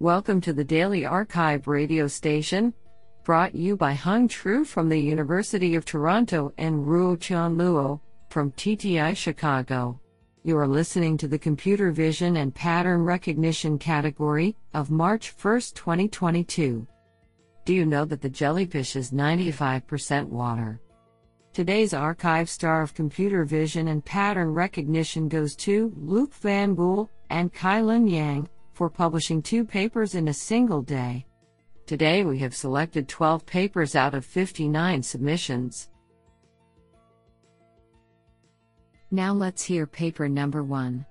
Welcome to the Daily Archive radio station, brought you by Hung Tru from the University of Toronto and Ruotian Luo from TTI Chicago. You are listening to the Computer Vision and Pattern Recognition category of March 1, 2022. Do you know that the jellyfish is 95% water? Today's archive star of computer vision and pattern recognition goes to Luc Van Gool and Kailun Yang for publishing two papers in a single day. Today we have selected 12 papers out of 59 submissions. Now let's hear paper number one.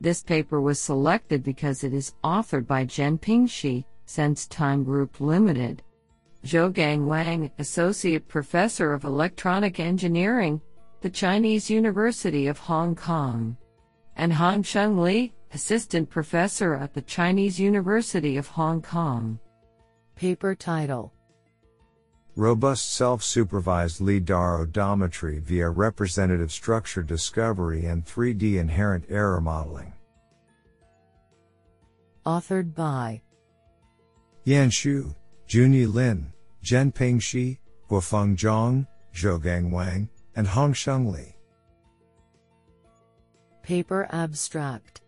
This paper was selected because it is authored by Jianping Shi, SenseTime Group Limited. Xiaogang Wang, Associate Professor of Electronic Engineering, the Chinese University of Hong Kong, and Hongsheng Li, Assistant Professor at the Chinese University of Hong Kong. Paper title Robust self-supervised LIDAR odometry via representative structure discovery and 3D inherent error modeling. Authored by Yan Xu, Junyi Lin, Jianping Shi, Guofeng Zhang, Xiaogang Wang, and Hongsheng Li. Paper Abstract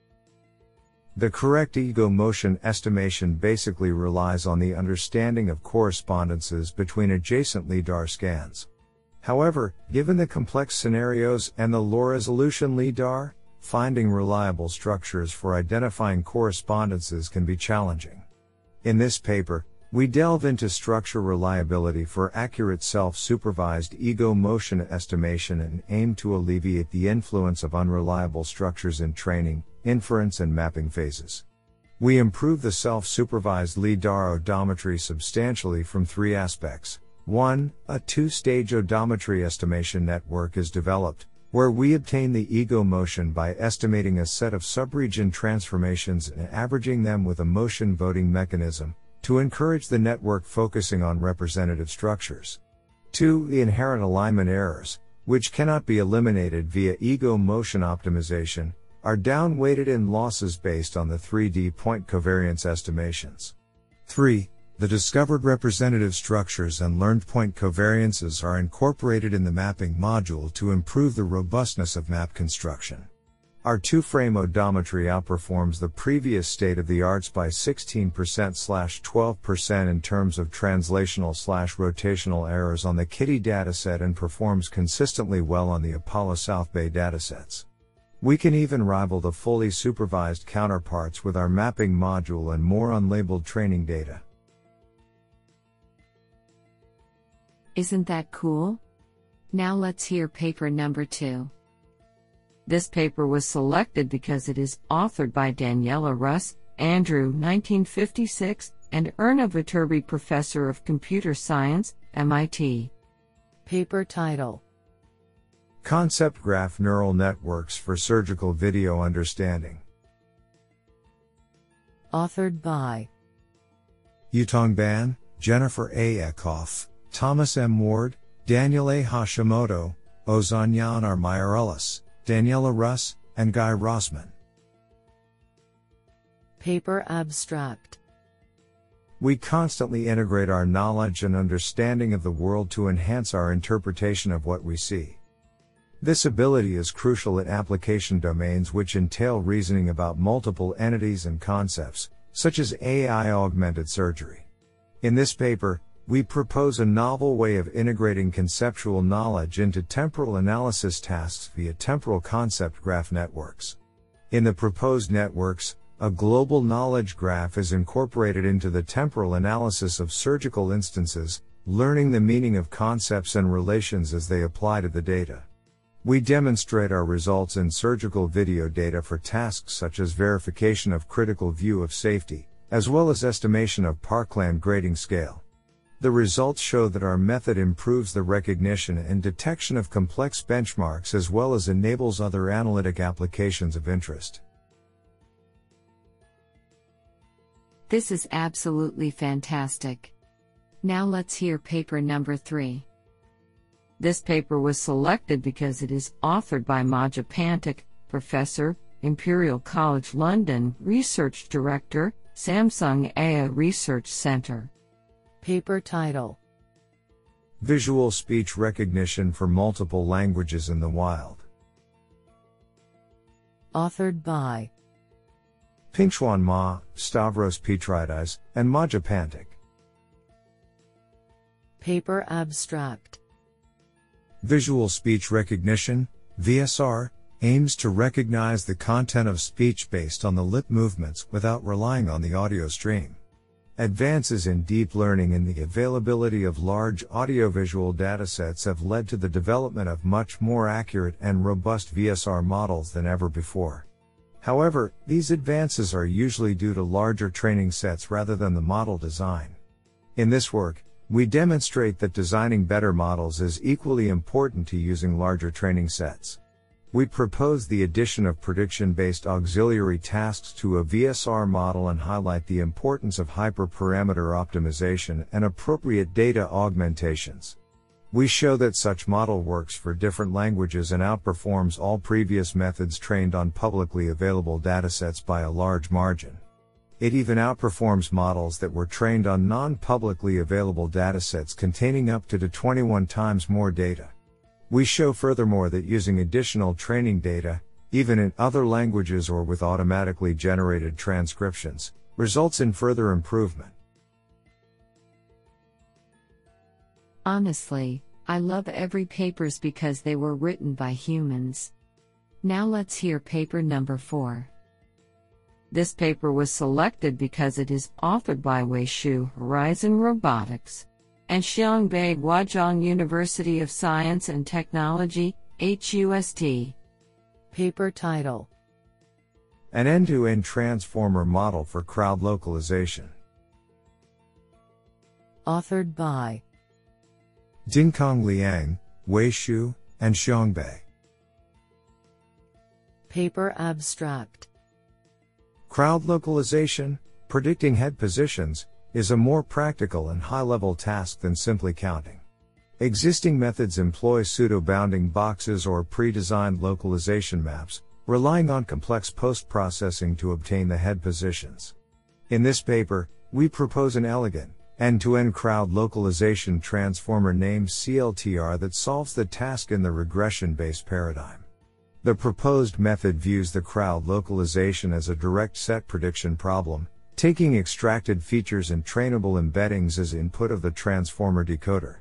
The correct ego motion estimation basically relies on the understanding of correspondences between adjacent LIDAR scans. However, given the complex scenarios and the low resolution LIDAR, finding reliable structures for identifying correspondences can be challenging. In this paper, we delve into structure reliability for accurate self-supervised ego motion estimation and aim to alleviate the influence of unreliable structures in training, inference and mapping phases. We improve the self-supervised LIDAR odometry substantially from three aspects. 1. A two-stage odometry estimation network is developed, where we obtain the ego motion by estimating a set of subregion transformations and averaging them with a motion voting mechanism, to encourage the network focusing on representative structures. 2. The inherent alignment errors, which cannot be eliminated via ego motion optimization, are downweighted in losses based on the 3D point covariance estimations. 3. The discovered representative structures and learned point covariances are incorporated in the mapping module to improve the robustness of map construction. Our two frame odometry outperforms the previous state of the arts by 16% 12% in terms of translational rotational errors on the KITTI dataset and performs consistently well on the Apollo South Bay datasets. We can even rival the fully supervised counterparts with our mapping module and more unlabeled training data. Isn't that cool? Now let's hear paper number two. This paper was selected because it is authored by Daniela Rus, Andrew 1956, and Erna Viterbi Professor of Computer Science, MIT. Paper title Concept Graph Neural Networks for Surgical Video Understanding. Authored by Yutong Ban, Jennifer A. Eckhoff, Thomas M. Ward, Daniel A. Hashimoto, Ozanan R. Meireles, Daniela Rus, and Guy Rosman. Paper Abstract We constantly integrate our knowledge and understanding of the world to enhance our interpretation of what we see. This ability is crucial in application domains which entail reasoning about multiple entities and concepts, such as AI augmented surgery. In this paper, we propose a novel way of integrating conceptual knowledge into temporal analysis tasks via temporal concept graph networks. In the proposed networks, a global knowledge graph is incorporated into the temporal analysis of surgical instances, learning the meaning of concepts and relations as they apply to the data. We demonstrate our results in surgical video data for tasks such as verification of critical view of safety, as well as estimation of Parkland grading scale. The results show that our method improves the recognition and detection of complex benchmarks as well as enables other analytic applications of interest. This is absolutely fantastic. Now let's hear paper number three. This paper was selected because it is authored by Maja Pantic, Professor, Imperial College London, Research Director, Samsung AI Research Center. Paper title Visual speech recognition for multiple languages in the wild. Authored by Pingchuan Ma, Stavros Petridis, and Maja Pantic. Paper abstract Visual speech recognition, VSR, aims to recognize the content of speech based on the lip movements without relying on the audio stream. Advances in deep learning and the availability of large audiovisual datasets have led to the development of much more accurate and robust VSR models than ever before. However, these advances are usually due to larger training sets rather than the model design. In this work, we demonstrate that designing better models is equally important to using larger training sets. We propose the addition of prediction based auxiliary tasks to a VSR model and highlight the importance of hyperparameter optimization and appropriate data augmentations. We show that such model works for different languages and outperforms all previous methods trained on publicly available datasets by a large margin. It even outperforms models that were trained on non publicly available datasets containing up to 21 times more data. We show furthermore that using additional training data, even in other languages or with automatically generated transcriptions, results in further improvement. Honestly, I love every papers because they were written by humans. Now let's hear paper number 4. This paper was selected because it is authored by Wei Xu Horizon Robotics and Xiang Bai Huazhong University of Science and Technology, HUST. Paper title An end to end transformer model for crowd localization. Authored by Dingkang Liang, Wei Xu, and Xiang Bai. Paper abstract Crowd localization, predicting head positions, is a more practical and high level task than simply counting. Existing methods employ pseudo bounding boxes or pre designed localization maps, relying on complex post processing to obtain the head positions. In this paper, we propose an elegant, end to end crowd localization transformer named CLTR that solves the task in the regression based paradigm. The proposed method views the crowd localization as a direct set prediction problem, taking extracted features and trainable embeddings as input of the transformer decoder.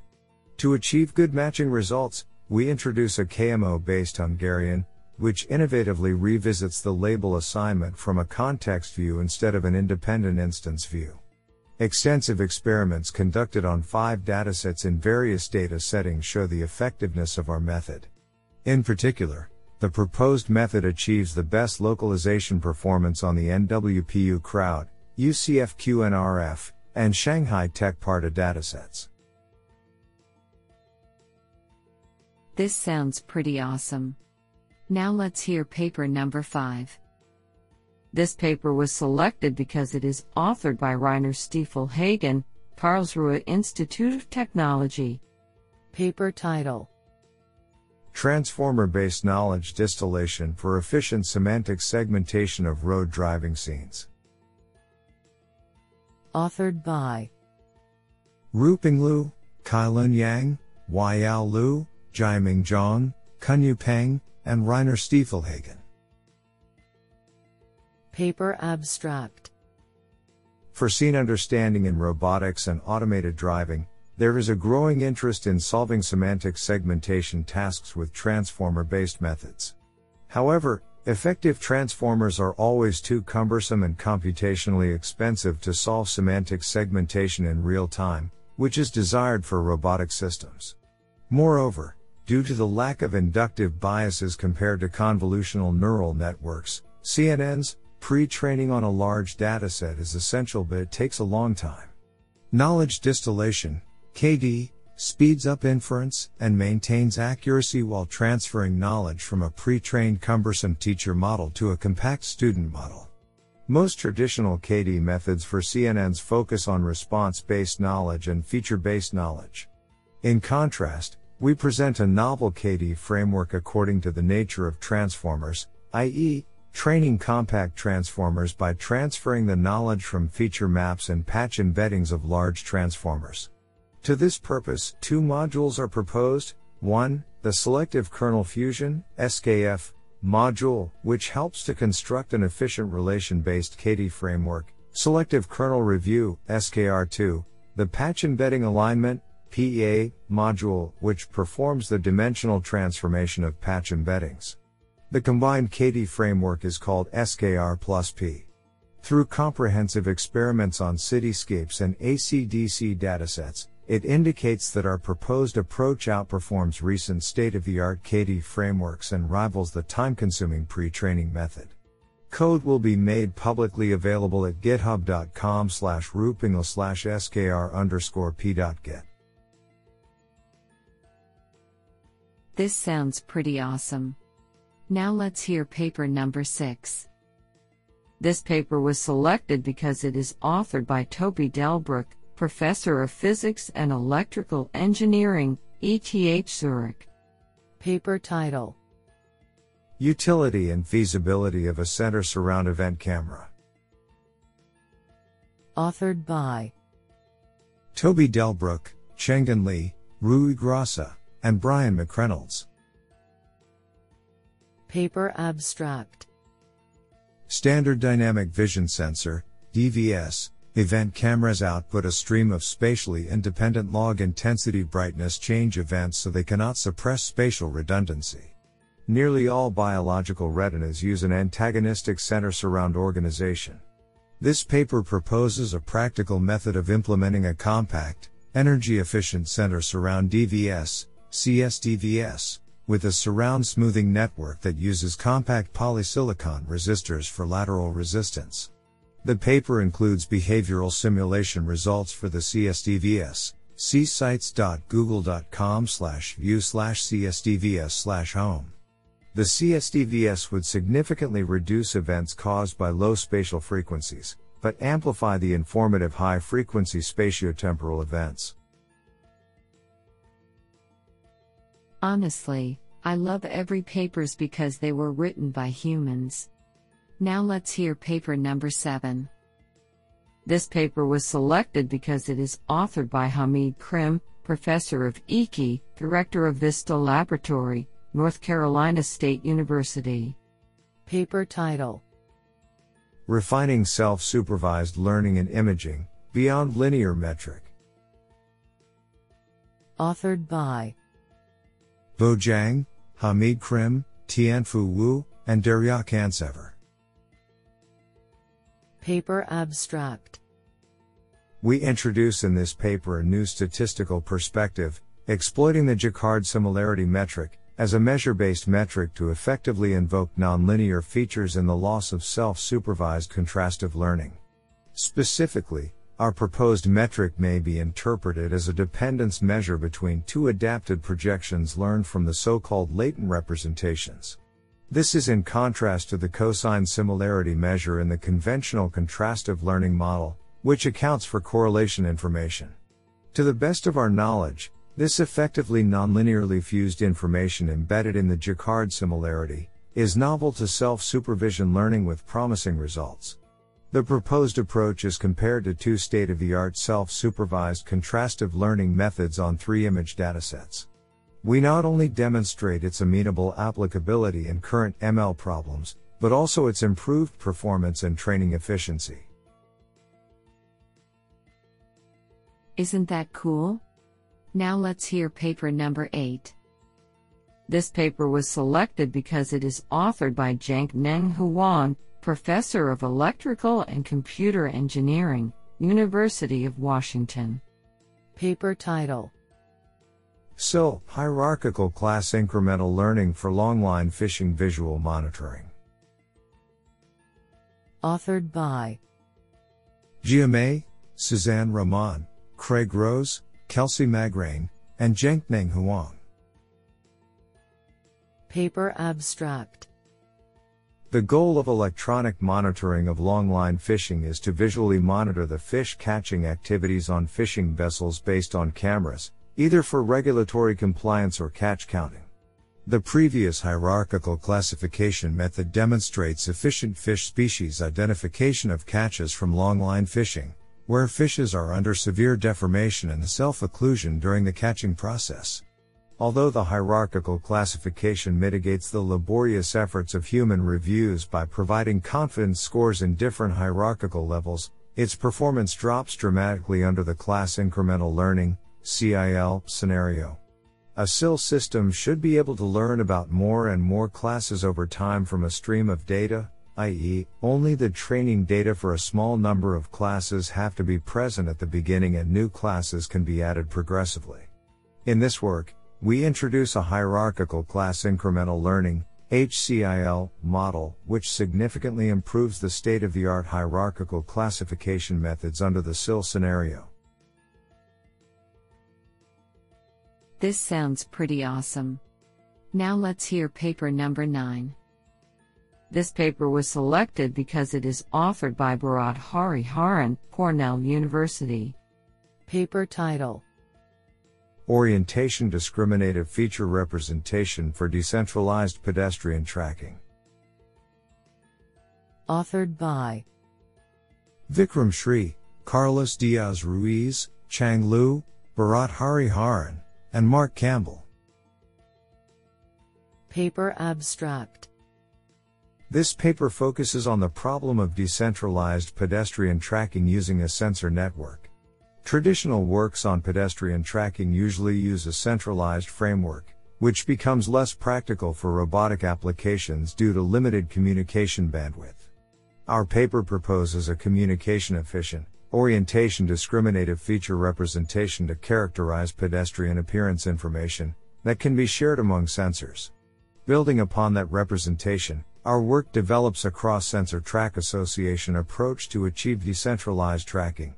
To achieve good matching results, we introduce a KMO based Hungarian, which innovatively revisits the label assignment from a context view instead of an independent instance view. Extensive experiments conducted on five datasets in various data settings show the effectiveness of our method. In particular, the proposed method achieves the best localization performance on the NWPU crowd, UCFQNRF, and Shanghai Tech Parta datasets. This sounds pretty awesome. Now let's hear paper number 5. This paper was selected because it is authored by Rainer Stiefelhagen, Karlsruhe Institute of Technology. Paper title Transformer based knowledge distillation for efficient semantic segmentation of road driving scenes. Authored by Ruiping Liu, Kailun Yang, Huayao Liu, Jiaming Zhang, Kunyu Peng, and Rainer Stiefelhagen. Paper abstract For scene understanding in robotics and automated driving, there is a growing interest in solving semantic segmentation tasks with transformer based methods. However, Effective transformers are always too cumbersome and computationally expensive to solve semantic segmentation in real time, which is desired for robotic systems. Moreover, due to the lack of inductive biases compared to convolutional neural networks, CNNs, pre-training on a large dataset is essential but it takes a long time. Knowledge distillation, KD, speeds up inference, and maintains accuracy while transferring knowledge from a pre trained cumbersome teacher model to a compact student model. Most traditional KD methods for CNNs focus on response based knowledge and feature based knowledge. In contrast, we present a novel KD framework according to the nature of transformers, i.e., training compact transformers by transferring the knowledge from feature maps and patch embeddings of large transformers. To this purpose, two modules are proposed. 1. The Selective Kernel Fusion, SKF, module, which helps to construct an efficient relation based KD framework, Selective Kernel Review, SKR2, the Patch Embedding Alignment, PEA, module, which performs the dimensional transformation of patch embeddings. The combined KD framework is called SKR plus P. Through comprehensive experiments on cityscapes and ACDC datasets, it indicates that our proposed approach outperforms recent state-of-the-art KD frameworks and rivals the time-consuming pre-training method. Code will be made publicly available at github.com slash roopingle slash skr underscore p.get. This sounds pretty awesome. Now let's hear paper number 6. This paper was selected because it is authored by Toby Delbruck, Professor of Physics and Electrical Engineering, ETH Zurich. Paper title Utility and feasibility of a center surround event camera. Authored by Toby Delbruck, Chenghan Li, Rui Graca, and Brian McReynolds. Paper abstract Standard Dynamic Vision Sensor, DVS, Event cameras output a stream of spatially independent log intensity brightness change events so they cannot suppress spatial redundancy. Nearly all biological retinas use an antagonistic center surround organization. This paper proposes a practical method of implementing a compact, energy efficient center surround DVS, CSDVS, with a surround smoothing network that uses compact polysilicon resistors for lateral resistance. The paper includes behavioral simulation results for the CSDVS. See sites.google.com slash view slash CSDVS slash home. The CSDVS would significantly reduce events caused by low spatial frequencies, but amplify the informative high frequency spatiotemporal events. Honestly, I love every papers because they were written by humans. Now let's hear paper number 7. This paper was selected because it is authored by Hamid Krim, Professor of EKI, Director of Vista Laboratory, North Carolina State University. Paper title Refining Self Supervised Learning and Imaging, Beyond Linear Metric. Authored by Bo Zhang, Hamid Krim, Tianfu Wu, and Derya Kansever. Paper abstract We introduce in this paper a new statistical perspective, exploiting the Jaccard similarity metric as a measure based metric to effectively invoke nonlinear features in the loss of self supervised contrastive learning. Specifically, our proposed metric may be interpreted as a dependence measure between two adapted projections learned from the so called latent representations. This is in contrast to the cosine similarity measure in the conventional contrastive learning model, which accounts for correlation information. To the best of our knowledge, this effectively nonlinearly fused information embedded in the Jaccard similarity is novel to self supervision learning with promising results. The proposed approach is compared to two state of the art self supervised contrastive learning methods on three image datasets. We not only demonstrate its amenable applicability in current ML problems, but also its improved performance and training efficiency. Isn't that cool? Now let's hear paper number 8. This paper was selected because it is authored by Jenq-Neng Hwang, Professor of Electrical and Computer Engineering, University of Washington. Paper title CIL Hierarchical Class Incremental Learning for Longline Fishing Visual Monitoring. Authored by Jiamei, Suzanne Romain, Craig Rose, Kelsey Magrane, and Jenq-Neng Hwang. Paper abstract The goal of electronic monitoring of longline fishing is to visually monitor the fish catching activities on fishing vessels based on cameras, either for regulatory compliance or catch counting. The previous hierarchical classification method demonstrates efficient fish species identification of catches from longline fishing, where fishes are under severe deformation and self-occlusion during the catching process. Although the hierarchical classification mitigates the laborious efforts of human reviews by providing confidence scores in different hierarchical levels, its performance drops dramatically under the class incremental learning CIL scenario. A CIL system should be able to learn about more and more classes over time from a stream of data, i.e., only the training data for a small number of classes have to be present at the beginning and new classes can be added progressively. In this work, we introduce a hierarchical class incremental learning HCIL model, which significantly improves the state of the art hierarchical classification methods under the CIL scenario. This sounds pretty awesome. Now let's hear paper number 9. This paper was selected because it is authored by Bharath Hariharan, Cornell University. Paper title Orientation Discriminative Feature Representation for Decentralized Pedestrian Tracking. Authored by Vikram Shree, Carlos Diaz Ruiz, Chang Liu, Bharath Hariharan, and Mark Campbell. Paper abstract This paper focuses on the problem of decentralized pedestrian tracking using a sensor network. Traditional works on pedestrian tracking usually use a centralized framework, which becomes less practical for robotic applications due to limited communication bandwidth. Our paper proposes a communication efficient, orientation discriminative feature representation to characterize pedestrian appearance information that can be shared among sensors. Building upon that representation, our work develops a cross sensor track association approach to achieve decentralized tracking.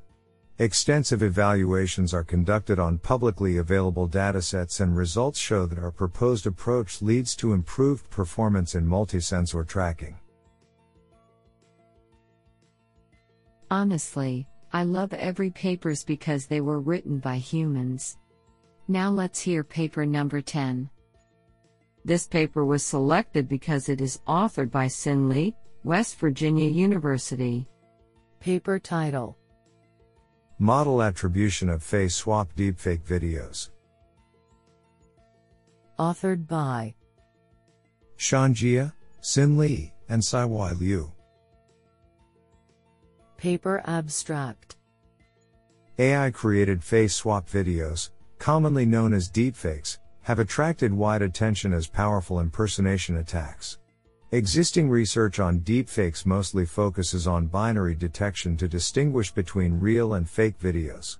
Extensive evaluations are conducted on publicly available datasets and results show that our proposed approach leads to improved performance in multi-sensor tracking. Honestly, I love every papers because they were written by humans. Now let's hear paper number 10. This paper was selected because it is authored by Xin Li, West Virginia University. Paper title Model attribution of face swap deepfake videos. Authored by Shan Jia, Xin Li, and Siwei Lyu. Paper abstract AI created face swap videos, commonly known as deepfakes, have attracted wide attention as powerful impersonation attacks. Existing research on deepfakes mostly focuses on binary detection to distinguish between real and fake videos.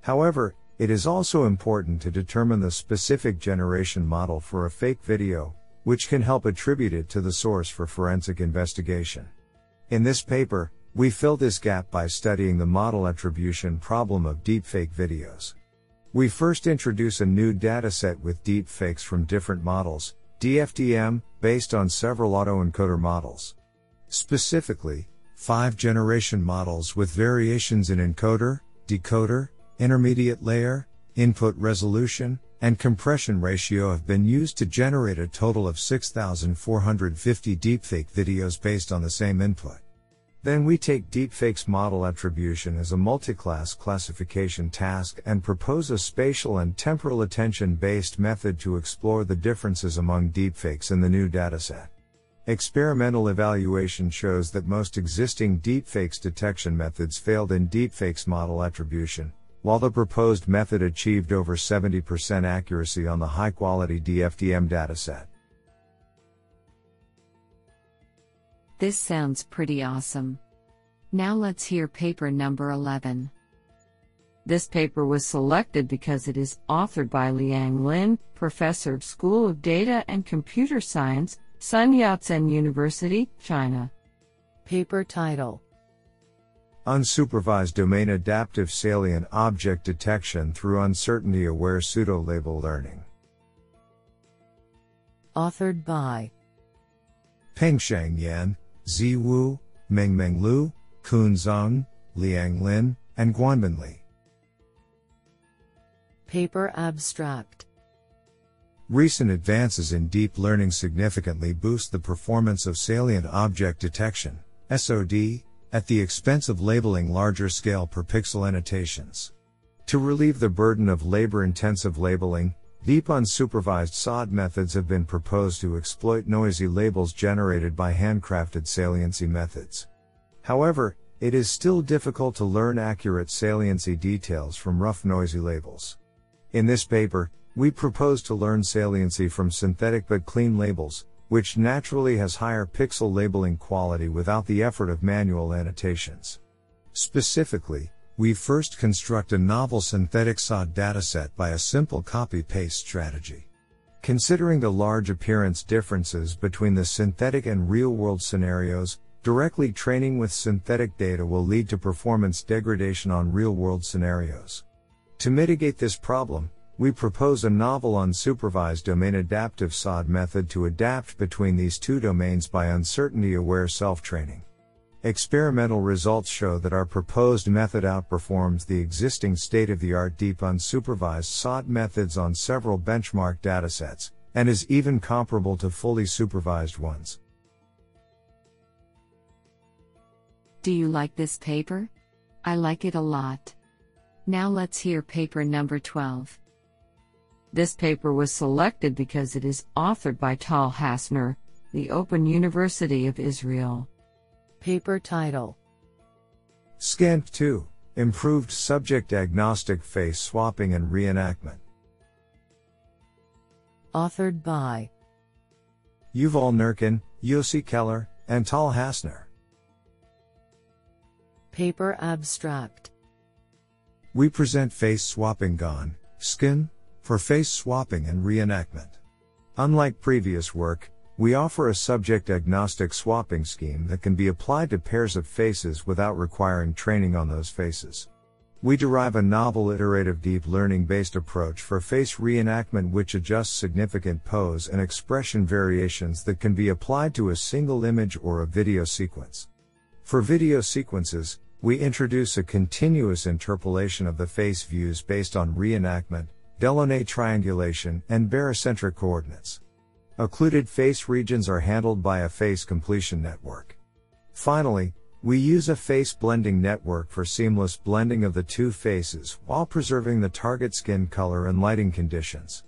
However, it is also important to determine the specific generation model for a fake video, which can help attribute it to the source for forensic investigation. In this paper, we fill this gap by studying the model attribution problem of deepfake videos. We first introduce a new dataset with deepfakes from different models, DFDM, based on several autoencoder models. Specifically, five generation models with variations in encoder, decoder, intermediate layer, input resolution, and compression ratio have been used to generate a total of 6,450 deepfake videos based on the same input. Then we take deepfakes model attribution as a multi-class classification task and propose a spatial and temporal attention based method to explore the differences among deepfakes in the new dataset. Experimental evaluation shows that most existing deepfakes detection methods failed in deepfakes model attribution, while the proposed method achieved over 70% accuracy on the high quality DFDM dataset. This sounds pretty awesome. Now let's hear paper number 11. This paper was selected because it is authored by Liang Lin, Professor of School of Data and Computer Science, Sun Yat-sen University, China. Paper title Unsupervised domain adaptive salient object detection through uncertainty aware pseudo label learning. Authored by Pengsheng Yan, Zi Wu, Mengmeng Liu, Kun Zhang, Liang Lin, and Guanbin Li. Paper abstract Recent advances in deep learning significantly boost the performance of salient object detection, SOD, at the expense of labeling larger scale per pixel annotations. To relieve the burden of labor intensive labeling, deep unsupervised SOD methods have been proposed to exploit noisy labels generated by handcrafted saliency methods. However, it is still difficult to learn accurate saliency details from rough noisy labels. In this paper, we propose to learn saliency from synthetic but clean labels, which naturally has higher pixel labeling quality without the effort of manual annotations. Specifically, we first construct a novel synthetic SOD dataset by a simple copy-paste strategy. Considering the large appearance differences between the synthetic and real-world scenarios, directly training with synthetic data will lead to performance degradation on real-world scenarios. To mitigate this problem, we propose a novel unsupervised domain adaptive SOD method to adapt between these two domains by uncertainty aware self training. Experimental results show that our proposed method outperforms the existing state of the art deep unsupervised SOD methods on several benchmark datasets, and is even comparable to fully supervised ones. Do you like this paper? I like it a lot. Now let's hear paper number 12. This paper was selected because it is authored by Tal Hassner, the Open University of Israel. Paper title SCANT 2 Improved Subject Agnostic Face Swapping and Reenactment. Authored by Yuval Nirkin, Yossi Keller, and Tal Hassner. Paper abstract We present face swapping gone, skin, for face swapping and reenactment. Unlike previous work, we offer a subject agnostic swapping scheme that can be applied to pairs of faces without requiring training on those faces. We derive a novel iterative deep learning based approach for face reenactment which adjusts significant pose and expression variations that can be applied to a single image or a video sequence. For video sequences, we introduce a continuous interpolation of the face views based on reenactment, Delaunay triangulation, and barycentric coordinates. Occluded face regions are handled by a face completion network. Finally, we use a face blending network for seamless blending of the two faces while preserving the target skin color and lighting conditions.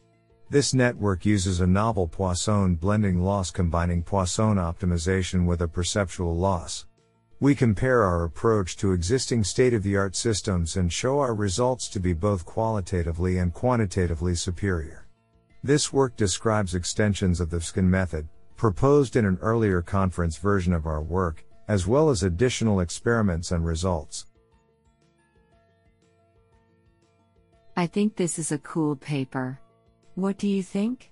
This network uses a novel Poisson blending loss combining Poisson optimization with a perceptual loss. We compare our approach to existing state of the art systems and show our results to be both qualitatively and quantitatively superior. This work describes extensions of the skin method, proposed in an earlier conference version of our work, as well as additional experiments and results. I think this is a cool paper. What do you think?